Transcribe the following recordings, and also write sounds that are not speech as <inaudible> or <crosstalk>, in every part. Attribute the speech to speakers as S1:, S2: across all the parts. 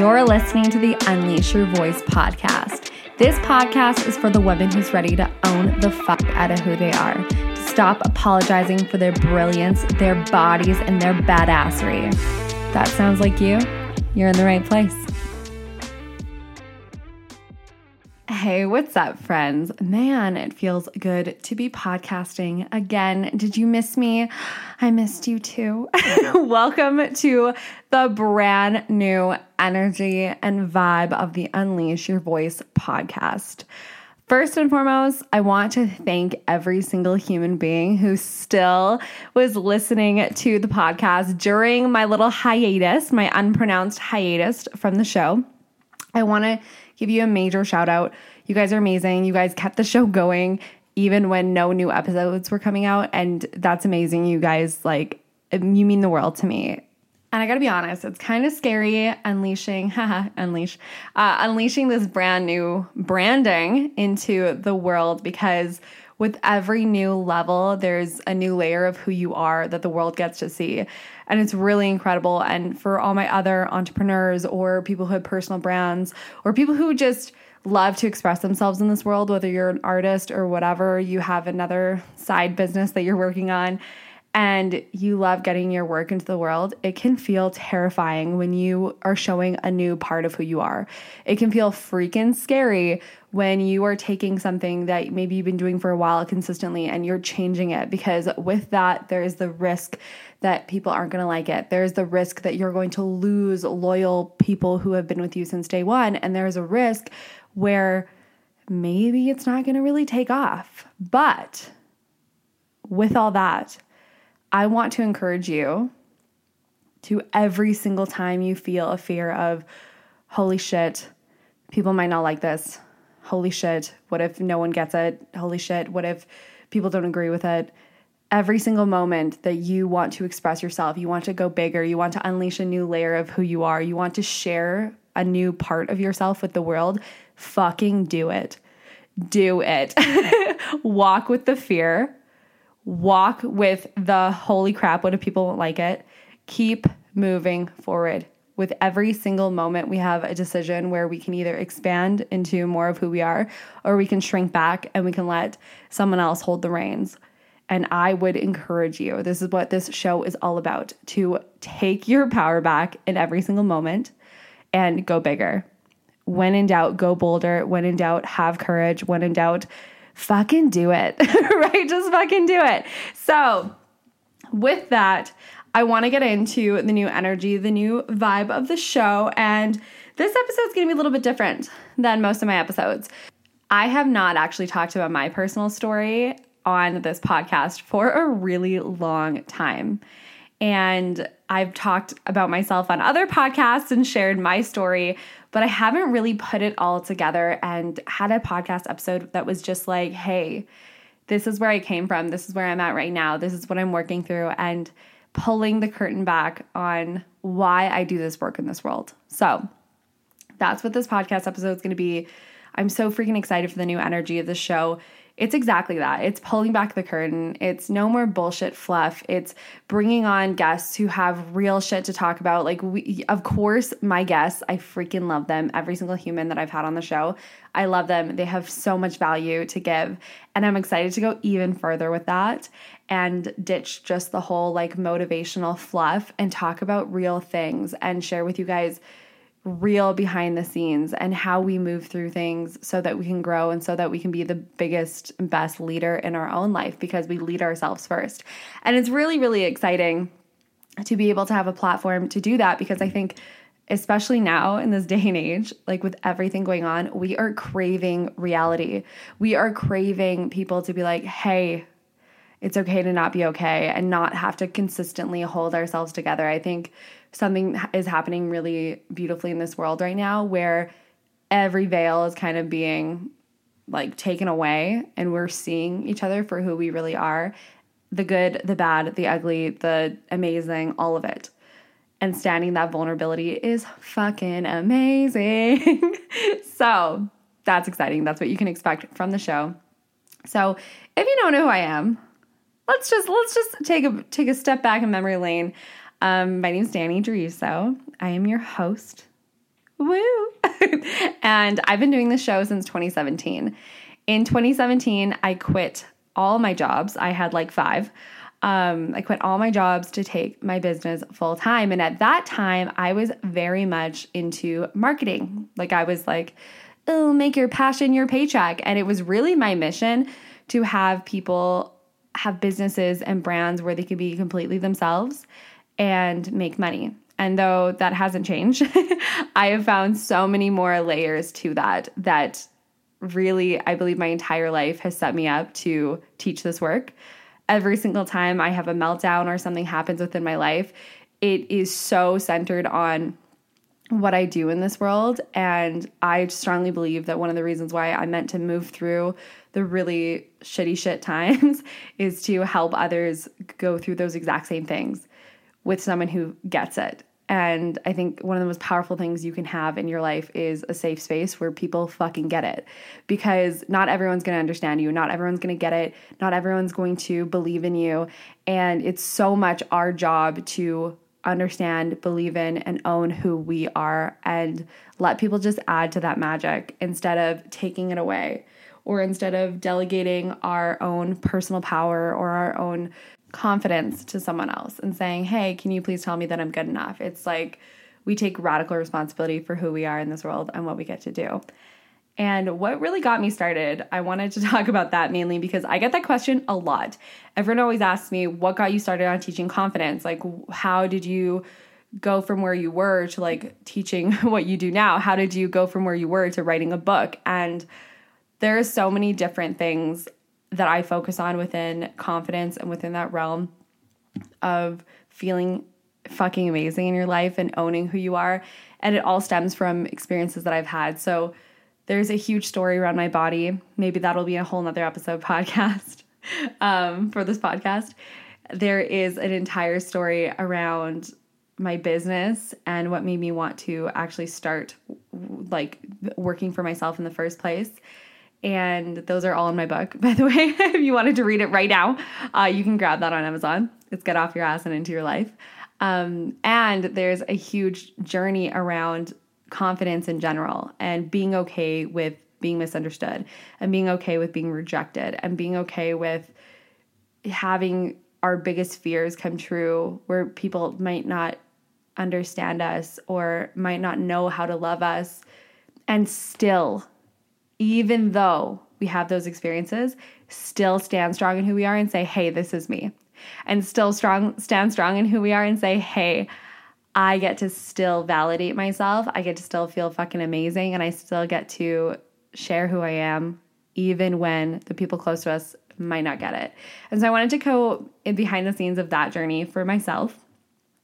S1: You're listening to the Unleash Your Voice podcast. This podcast is for the women who's ready to own the fuck out of who they are, to stop apologizing for their brilliance, their bodies, and their badassery. That sounds like you? You're in the right place. Hey, what's up, friends? Man, it feels good to be podcasting again. Did you miss me? I missed you too. <laughs> Welcome to the brand new energy and vibe of the Unleash Your Voice podcast. First and foremost, I want to thank every single human being who still was listening to the podcast during my little hiatus, my unpronounced hiatus from the show. I want to give you a major shout out. You guys are amazing. You guys kept the show going even when no new episodes were coming out. And that's amazing. You guys, like, you mean the world to me. And I gotta be honest, it's kind of scary unleashing, <laughs> haha, unleash, uh, unleashing this brand new branding into the world because with every new level, there's a new layer of who you are that the world gets to see. And it's really incredible. And for all my other entrepreneurs or people who have personal brands or people who just love to express themselves in this world, whether you're an artist or whatever, you have another side business that you're working on and you love getting your work into the world, it can feel terrifying when you are showing a new part of who you are. It can feel freaking scary when you are taking something that maybe you've been doing for a while consistently and you're changing it because with that, there is the risk that people aren't going to like it. There's the risk that you're going to lose loyal people who have been with you since day one. And there's a risk where maybe it's not going to really take off. But with all that, I want to encourage you to every single time you feel a fear of, holy shit, people might not like this. Holy shit, what if no one gets it? Holy shit, what if people don't agree with it? Every single moment that you want to express yourself, you want to go bigger, you want to unleash a new layer of who you are, you want to share a new part of yourself with the world, fucking do it. Do it. <laughs> Walk with the fear walk with the holy crap, what if people won't like it? Keep moving forward. With every single moment, we have a decision where we can either expand into more of who we are or we can shrink back and we can let someone else hold the reins. And I would encourage you, this is what this show is all about to take your power back in every single moment and go bigger. When in doubt, go bolder. When in doubt, have courage. When in doubt, fucking do it, <laughs> right? Just fucking do it. So, with that, I want to get into the new energy, the new vibe of the show. And this episode is going to be a little bit different than most of my episodes. I have not actually talked about my personal story on this podcast for a really long time. And I've talked about myself on other podcasts and shared my story, but I haven't really put it all together and had a podcast episode that was just like, hey, this is where I came from. This is where I'm at right now. This is what I'm working through and pulling the curtain back on why I do this work in this world. So that's what this podcast episode is going to be. I'm so freaking excited for the new energy of the show it's exactly that. It's pulling back the curtain. It's no more bullshit fluff. It's bringing on guests who have real shit to talk about. Like, we, of course, my guests, I freaking love them. Every single human that I've had on the show, I love them. They have so much value to give. And I'm excited to go even further with that and ditch just the whole like motivational fluff and talk about real things and share with you guys real behind the scenes and how we move through things so that we can grow and so that we can be the biggest and best leader in our own life because we lead ourselves first. And it's really, really exciting to be able to have a platform to do that because I think especially now in this <laughs> day and age, like with everything going on, we are craving reality. We are craving people to be like, hey, it's okay to not be okay and not have to consistently hold ourselves together. I think something is happening really beautifully in this world right now where every veil is kind of being like taken away and we're seeing each other for who we really are the good, the bad, the ugly, the amazing, all of it. And standing that vulnerability is fucking amazing. <laughs> so that's exciting. That's what you can expect from the show. So if you don't know who I am, let's just let's just take a take a step back in memory lane. Um, my name is Danny Druso. I am your host. Woo! <laughs> and I've been doing this show since 2017. In 2017, I quit all my jobs. I had like five. Um, I quit all my jobs to take my business full time. And at that time, I was very much into marketing. Like, I was like, oh, make your passion your paycheck. And it was really my mission to have people have businesses and brands where they can be completely themselves and make money. And though that hasn't changed, <laughs> I have found so many more layers to that that really, I believe my entire life has set me up to teach this work. Every single time I have a meltdown or something happens within my life, it is so centered on what I do in this world. And I strongly believe that one of the reasons why I meant to move through the really shitty shit times <laughs> is to help others go through those exact same things with someone who gets it. And I think one of the most powerful things you can have in your life is a safe space where people fucking get it. Because not everyone's gonna understand you, not everyone's gonna get it, not everyone's going to believe in you. And it's so much our job to understand, believe in, and own who we are and let people just add to that magic instead of taking it away or instead of delegating our own personal power or our own confidence to someone else and saying, hey, can you please tell me that I'm good enough? It's like we take radical responsibility for who we are in this world and what we get to do. And what really got me started, I wanted to <laughs> talk about that mainly because I get that question a lot. Everyone always asks me, what got you started on teaching confidence? Like, how did you go from where you were to like teaching <laughs> what you do now? How did you go from where you were to writing a book? And there are so many different things that I focus on within confidence and within that realm of feeling fucking amazing in your life and owning who you are. And it all stems from experiences that I've had. So there's a huge story around my body. Maybe that'll be a whole nother episode podcast <laughs> um, for this podcast. There is an entire story around my business and what made me want to actually start like working for myself in the first place and those are all in my book, <laughs> by the way. <laughs> if you wanted to read it right now, uh, you can grab that on Amazon. It's Get Off Your Ass and Into Your Life. Um, and there's a huge journey around confidence in general and being okay with being misunderstood and being okay with being rejected and being okay with having our biggest fears come true where people might not understand us or might not know how to love us and still even though we have those experiences, still stand strong in who we are and say, hey, this is me. And still strong stand strong in who we are and say, hey, I get to still validate myself. I get to still feel fucking amazing and I still get to share who I am even when the people close to us might not get it. And so I wanted to go in behind the scenes of that journey for myself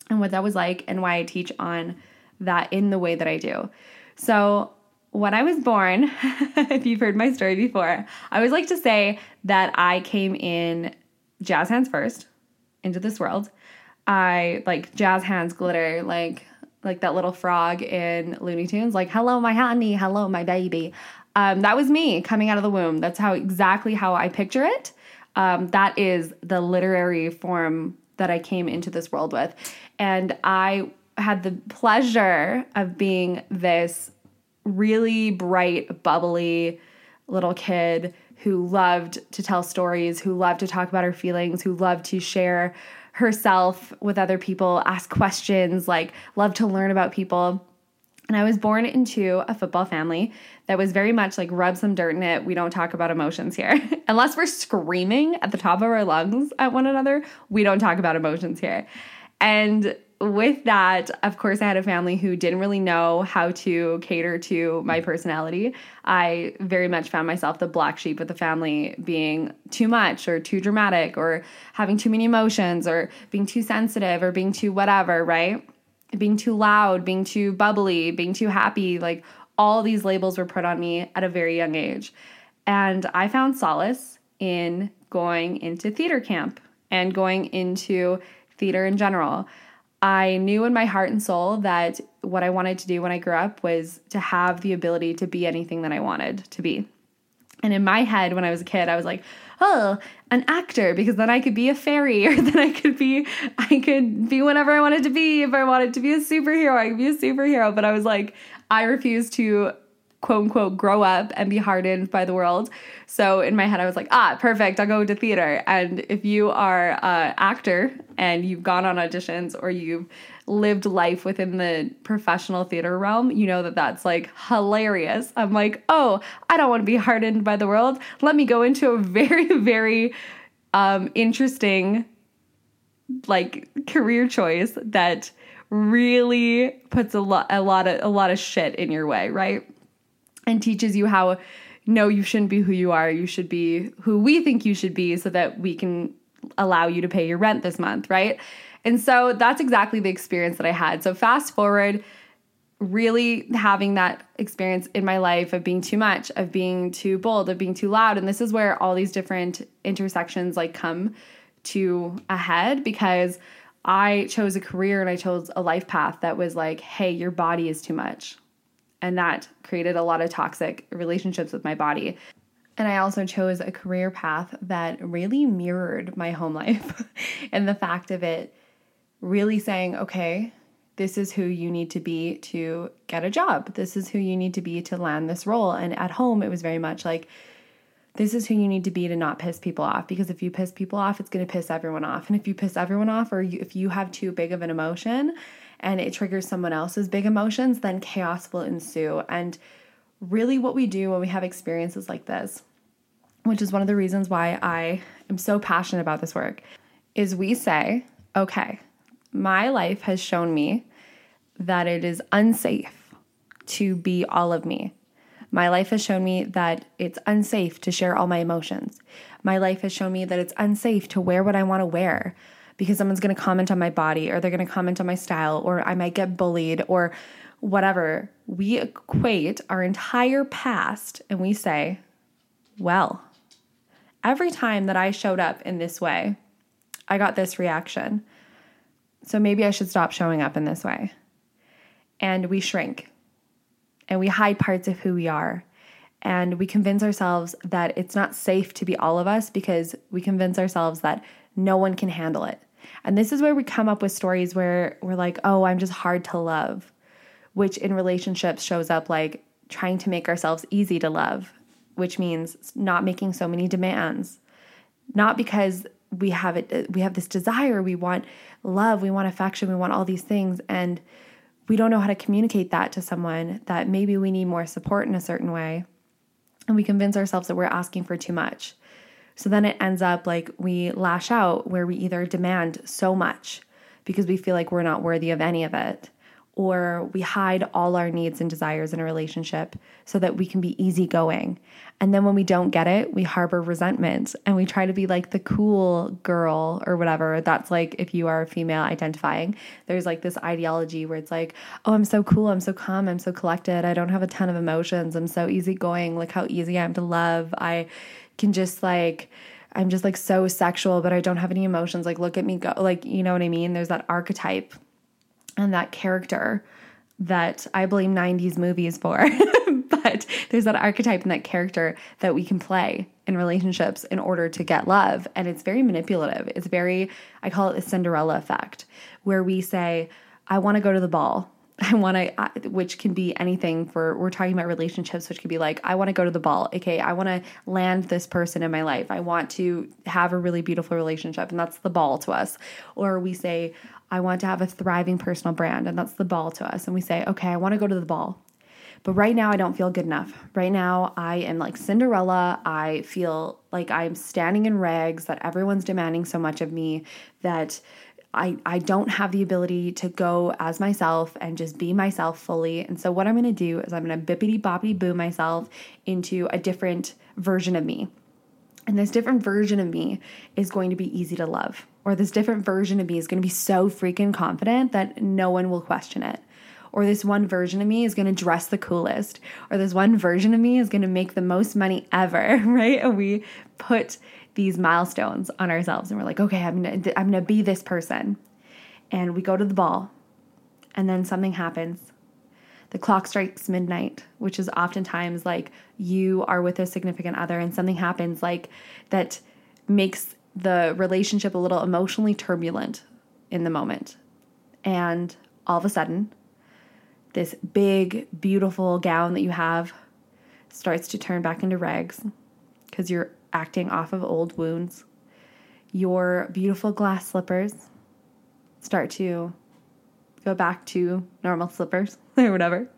S1: and what that was like and why I teach on that in the way that I do. So when I was born, <laughs> if you've heard my story before, I always like to say that I came in jazz hands first into this world. I like jazz hands glitter, like like that little frog in Looney Tunes, like "Hello, my honey, hello, my baby." Um, that was me coming out of the womb. That's how exactly how I picture it. Um, that is the literary form that I came into this world with, and I had the pleasure of being this really bright, bubbly little kid who loved to tell stories, who loved to talk about her feelings, who loved to share herself with other people, ask questions, like love to learn about people. And I was born into a football family that was very much like rub some dirt in it. We don't talk about emotions here. <laughs> Unless we're screaming at the top of our lungs at one another, we don't talk about emotions here. And with that, of course, I had a family who didn't really know how to cater to my personality. I very much found myself the black sheep of the family being too much or too dramatic or having too many emotions or being too sensitive or being too whatever, right? Being too loud, being too bubbly, being too happy. Like all these labels were put on me at a very young age. And I found solace in going into theater camp and going into theater in general. I knew in my heart and soul that what I wanted to do when I grew up was to have the ability to be anything that I wanted to be. And in my head, when I was a kid, I was like, oh, an actor, because then I could be a fairy, <laughs> or then I could be, I could be whatever I wanted to be. If I wanted to be a superhero, I could be a superhero. But I was like, I refuse to quote unquote grow up and be hardened by the world. So in my head, I was like, ah, perfect, I'll go into theater. And if you are an actor and you've gone on auditions or you've lived life within the professional theater realm, you know that that's like hilarious. I'm like, oh, I don't want to be hardened by the world. Let me go into a <laughs> very, very um, interesting like career choice that really puts a lot a lot of a lot of shit in your way, right? And teaches you how no, you shouldn't be who you are. You should be who we think you should be so that we can allow you to pay your rent this month, right? And so that's exactly the experience that I had. So fast forward really having that experience in my life of being too much, of being too bold, of being too loud. And this is where all these different intersections like come to a head because I chose a career and I chose a life path that was like, hey, your body is too much. And that created a lot of toxic relationships with my body. And I also chose a career path that really mirrored my home life <laughs> and the fact of it really saying, okay, this is who you need to be to get a job. This is who you need to be to land this role. And at home, it was very much like, this is who you need to be to not piss people off because if you piss people off it's going to piss everyone off and if you piss everyone off or you, if you have too big of an emotion and it triggers someone else's big emotions then chaos will ensue. And really what we do when we have experiences like this which is one of the reasons why I am so passionate about this work is we say okay my life has shown me that it is unsafe to be all of me. My life has shown me that it's unsafe to share all my emotions. My life has shown me that it's unsafe to wear what I want to wear because someone's going to comment on my body or they're going to comment on my style or I might get bullied or whatever. We equate our entire past and we say, well, every time that I showed up in this way, I got this reaction. So maybe I should stop showing up in this way. And we shrink and we hide parts of who we are. And we convince ourselves that it's not safe to be all of us because we convince ourselves that no one can handle it. And this is where we come up with stories where we're like, oh, I'm just hard to love, which in relationships shows up like trying to make ourselves easy to love, which means not making so many demands. Not because we have it uh, we have this desire, we want love, we want affection, we want all these things and we don't know how to communicate that to someone that maybe we need more support in a certain way. And we convince ourselves that we're asking for too much. So then it ends up like we lash out where we either demand so much because we feel like we're not worthy of any of it, or we hide all our needs and desires in a relationship so that we can be easygoing. And then when we don't get it, we harbor resentment and we try to be like the cool girl or whatever. That's like if you are a female identifying, there's like this ideology where it's like, oh, I'm so cool, I'm so calm, I'm so collected, I don't have a ton of emotions, I'm so easygoing, look how easy I am to love. I can just like, I'm just like so sexual, but I don't have any emotions. Like, look at me go. Like, you know what I mean? There's that archetype and that character that I blame 90s movies for. <laughs> but there's that archetype and that character that we can play in relationships in order to get love. And it's very manipulative. It's very, I call it the Cinderella effect, where we say, I want to go to the ball. I want to, which can be anything for, we're talking about relationships, which could be like, I want to go to the ball. Okay. I want to land this person in my life. I want to have a really beautiful relationship. And that's the ball to us. Or we say, I want to have a thriving personal brand, and that's the ball to us. And we say, okay, I want to go to the ball. But right now, I don't feel good enough. Right now, I am like Cinderella. I feel like I'm standing in rags, that everyone's demanding so much of me, that I, I don't have the ability to go as myself and just be myself fully. And so, what I'm gonna do is I'm gonna bippity boppity boo myself into a different version of me. And this different version of me is going to be easy to love or this different version of me is going to be so freaking confident that no one will question it. Or this one version of me is going to dress the coolest. Or this one version of me is going to make the most money ever, <laughs> right? And we put these milestones on ourselves and we're like, okay, I'm to I'm to be this person. And we go to the ball. And then something happens. The clock strikes midnight, which is oftentimes like you are with a significant other and something happens like that makes the relationship a little emotionally turbulent in the moment. And all of a sudden, this big, beautiful gown that you have starts to turn back into rags because you're acting off of old wounds. Your beautiful glass slippers start to go back to normal slippers <laughs> or whatever.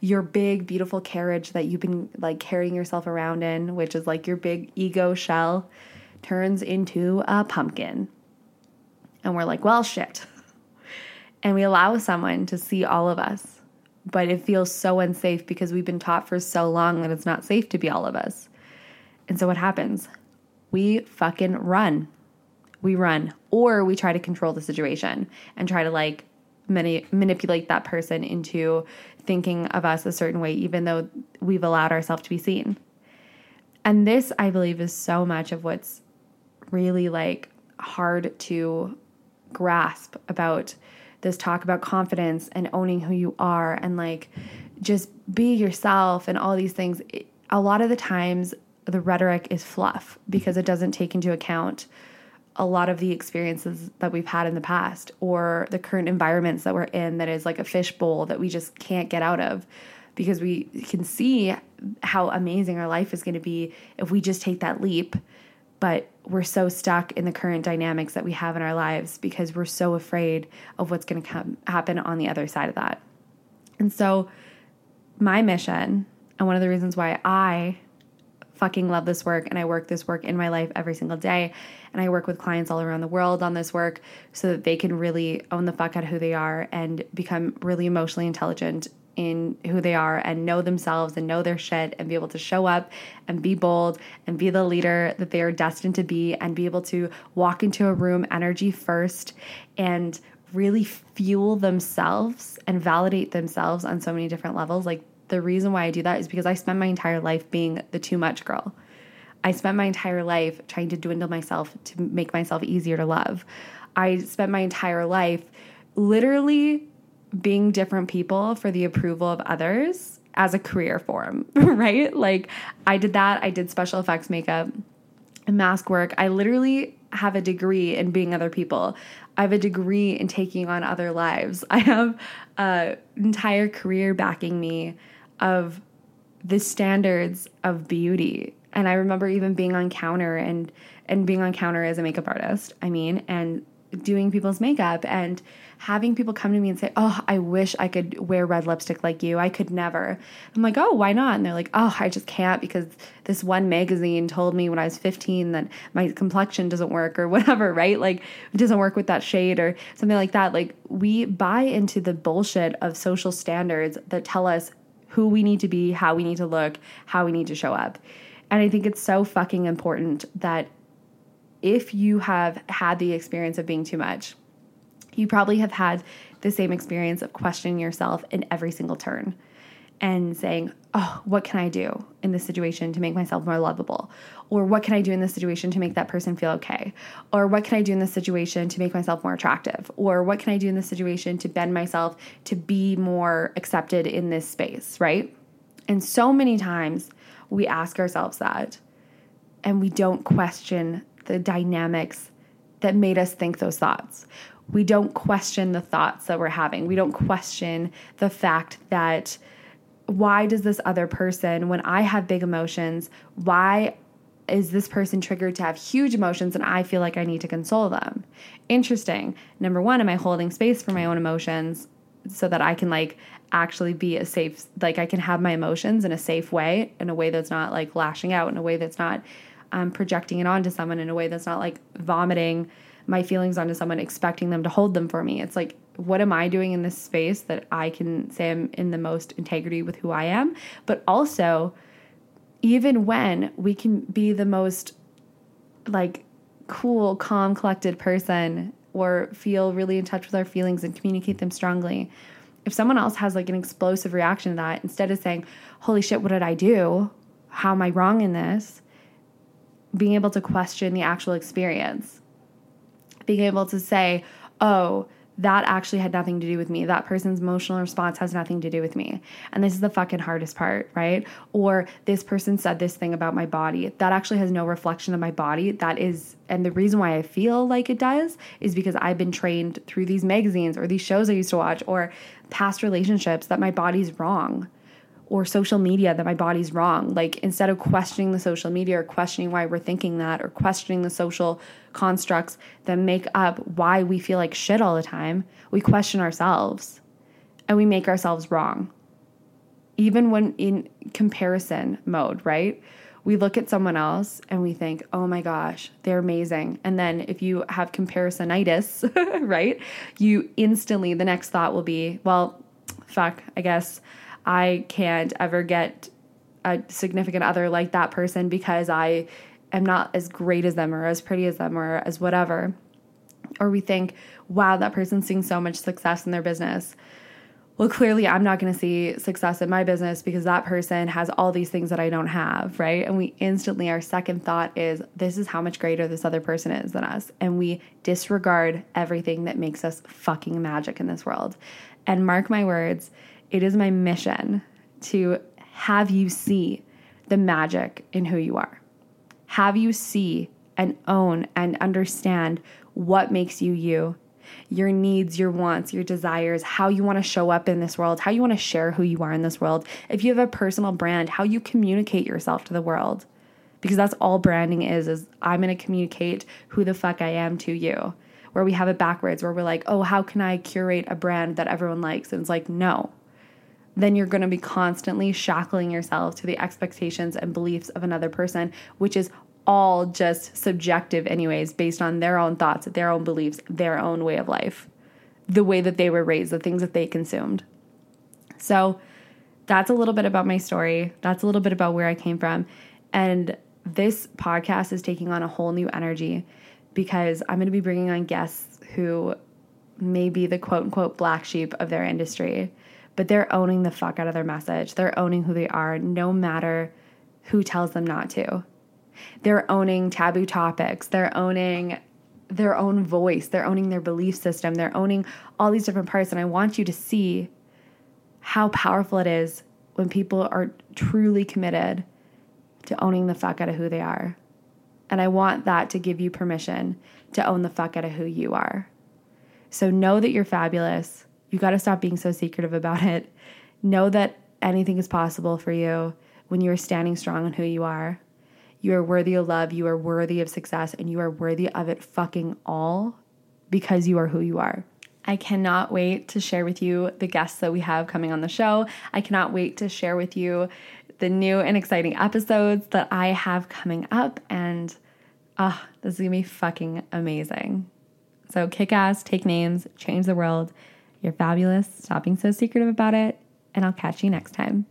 S1: Your big, beautiful carriage that you've been like carrying yourself around in, which is like your big ego shell, turns into a pumpkin. And we're like, well, shit. <laughs> And we allow someone to see all of us. But it feels so unsafe because we've been taught for so long that it's not safe to be all of us. And so what happens? We fucking run. We run. Or we try to control the situation and try to like mani- manipulate that person into thinking of us a certain way, even though we've allowed ourselves to be seen. And this, I believe, is so much of what's really like hard to grasp about this talk about confidence and owning who you are and like just be yourself and all these things. A lot of the times, the rhetoric is fluff because it doesn't take into account a lot of the experiences that we've had in the past or the current environments that we're in that is like a fishbowl that we just can't get out of because we can see how amazing our life is going to be if we just take that leap but we're so stuck in the current dynamics that we have in our lives because we're so afraid of what's going to come happen on the other side of that. And so my mission and one of the reasons why I fucking love this work and I work this work in my life every single day. And I work with clients all around the world on this work so that they can really own the fuck out of who they are and become really emotionally intelligent in who they are and know themselves and know their shit and be able to show up and be bold and be the leader that they are destined to be and be able to walk into a room energy first and really fuel themselves and validate themselves on so many different levels. Like the reason why I do that is because I spent my entire life being the too much girl. I spent my entire life trying to dwindle myself to make myself easier to love. I spent my entire life literally being different people for the approval of others as a career form, <laughs> right? Like I did that. I did special effects makeup and mask work. I literally have a degree in being other people. I have a degree in taking on other lives. <laughs> I have an entire career backing me of the standards of beauty. And I remember even being on counter and and being on counter as a makeup artist. I mean, and doing people's makeup and having people come to me and say, Oh, I wish I could wear red lipstick like you. I could never. I'm like, Oh, why not? And they're like, Oh, I just can't because this one magazine told me when I was 15 that my complexion doesn't work or <laughs> whatever, right? Like, it doesn't work with that shade or something like that. Like, we buy into the bullshit of social standards that tell us who we need to be, how we need to look, how we need to show up. And I think it's so fucking important that if you have had the experience of being too much, you probably have had the same experience of questioning yourself in every single turn and saying, Oh, what can I do in this situation to make myself more lovable? Or what can I do in this situation to make that person feel okay? Or what can I do in this situation to make myself more attractive? Or what can I do in this situation to bend myself to be more accepted in this space, right? And so many times we ask ourselves that and we don't question the dynamics that made us think those thoughts. We don't question the thoughts that we're having. We don't question the fact that why does this other person, when I have big emotions, why is this person triggered to have huge emotions and I feel like I need to console them? Interesting. Number one, am I holding space for my own emotions so that I can like actually be a safe, like I can have my emotions in a safe way, in a way that's not like lashing out, in a way that's not um, projecting it onto someone, in a way that's not like vomiting my feelings onto someone, expecting them to hold them for me. It's like what am I doing in this space that I can say I'm in the most integrity with who I am? But also, even when we can be the most like cool, calm, collected person or feel really in touch with our feelings and communicate them strongly, if someone else has like an explosive reaction to that, instead of saying, Holy shit, what did I do? How am I wrong in this? Being able to question the actual experience, being able to say, Oh, that actually had nothing to do with me. That person's emotional response has nothing to do with me. And this is the fucking hardest part, right? Or this person said this thing about my body. That actually has no reflection of my body. That is, and the reason why I feel like it does is because I've been trained through these magazines or these shows I used to watch or past relationships that my body's wrong or social media that my body's wrong. Like instead of questioning the social media or questioning why we're thinking that or questioning the social constructs that make up why we feel like shit all the time, we question ourselves and we make ourselves wrong. Even when in comparison mode, right? We look at someone else and we think, oh my gosh, they're amazing. And then if you have comparisonitis, <laughs> right, you instantly, the next thought will be, well, fuck, I guess I can't ever get a significant other like that person because I am not as great as them or as pretty as them or as whatever. Or we think, wow, that person's seeing so much success in their business. Well, clearly, I'm not going to see success in my business because that person has all these things that I don't have, right? And we instantly, our second thought is, this is how much greater this other person is than us. And we disregard everything that makes us fucking magic in this world. And mark my words, it is my mission to have you see the magic in who you are. Have you see and own and understand what makes you you, your needs, your wants, your desires, how you want to show up in this world, how you want to share who you are in this world. If you have a personal brand, how you communicate yourself to the world. Because that's all branding is is I'm going to communicate who the fuck I am to you. Where we have it backwards where we're like, "Oh, how can I curate a brand that everyone likes?" And it's like, "No then you're going to be constantly shackling yourself to the expectations and beliefs of another person, which is all just subjective, anyways, based on their own thoughts, their own beliefs, their own way of life, the way that they were raised, the things that they consumed. So that's a little bit about my story. That's a little bit about where I came from. And this podcast is taking on a whole new energy because I'm going to be bringing on guests who may be the quote unquote black sheep of their industry but they're owning the fuck out of their message. They're owning who they are, no matter who tells them not to. They're owning taboo topics. They're owning their own voice. They're owning their belief system. They're owning all these different parts. And I want you to see how powerful it is when people are truly committed to owning the fuck out of who they are. And I want that to give you permission to own the fuck out of who you are. So know that you're fabulous. You got to stop being so secretive about it. Know that anything is possible for you when you are standing strong on who you are. You are worthy of love, you are worthy of success, and you are worthy of it fucking all because you are who you are. I cannot wait to share with you the guests that we have coming on the show. I cannot wait to share with you the new and exciting episodes that I have coming up. And ah, oh, this is gonna be fucking amazing. So kick ass, take names, change the world. You're fabulous. Stop being so secretive about it. And I'll catch you next time.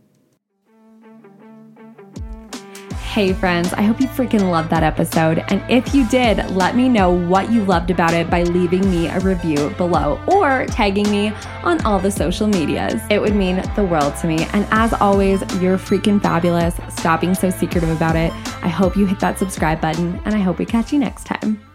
S1: Hey, friends, I hope you freaking loved that episode. And if you did, let me know what you loved about it by leaving me a review below or tagging me on all the social medias. It would mean the world to me. And as always, you're freaking fabulous. Stop being so secretive about it. I hope you hit that subscribe button, and I hope we catch you next time.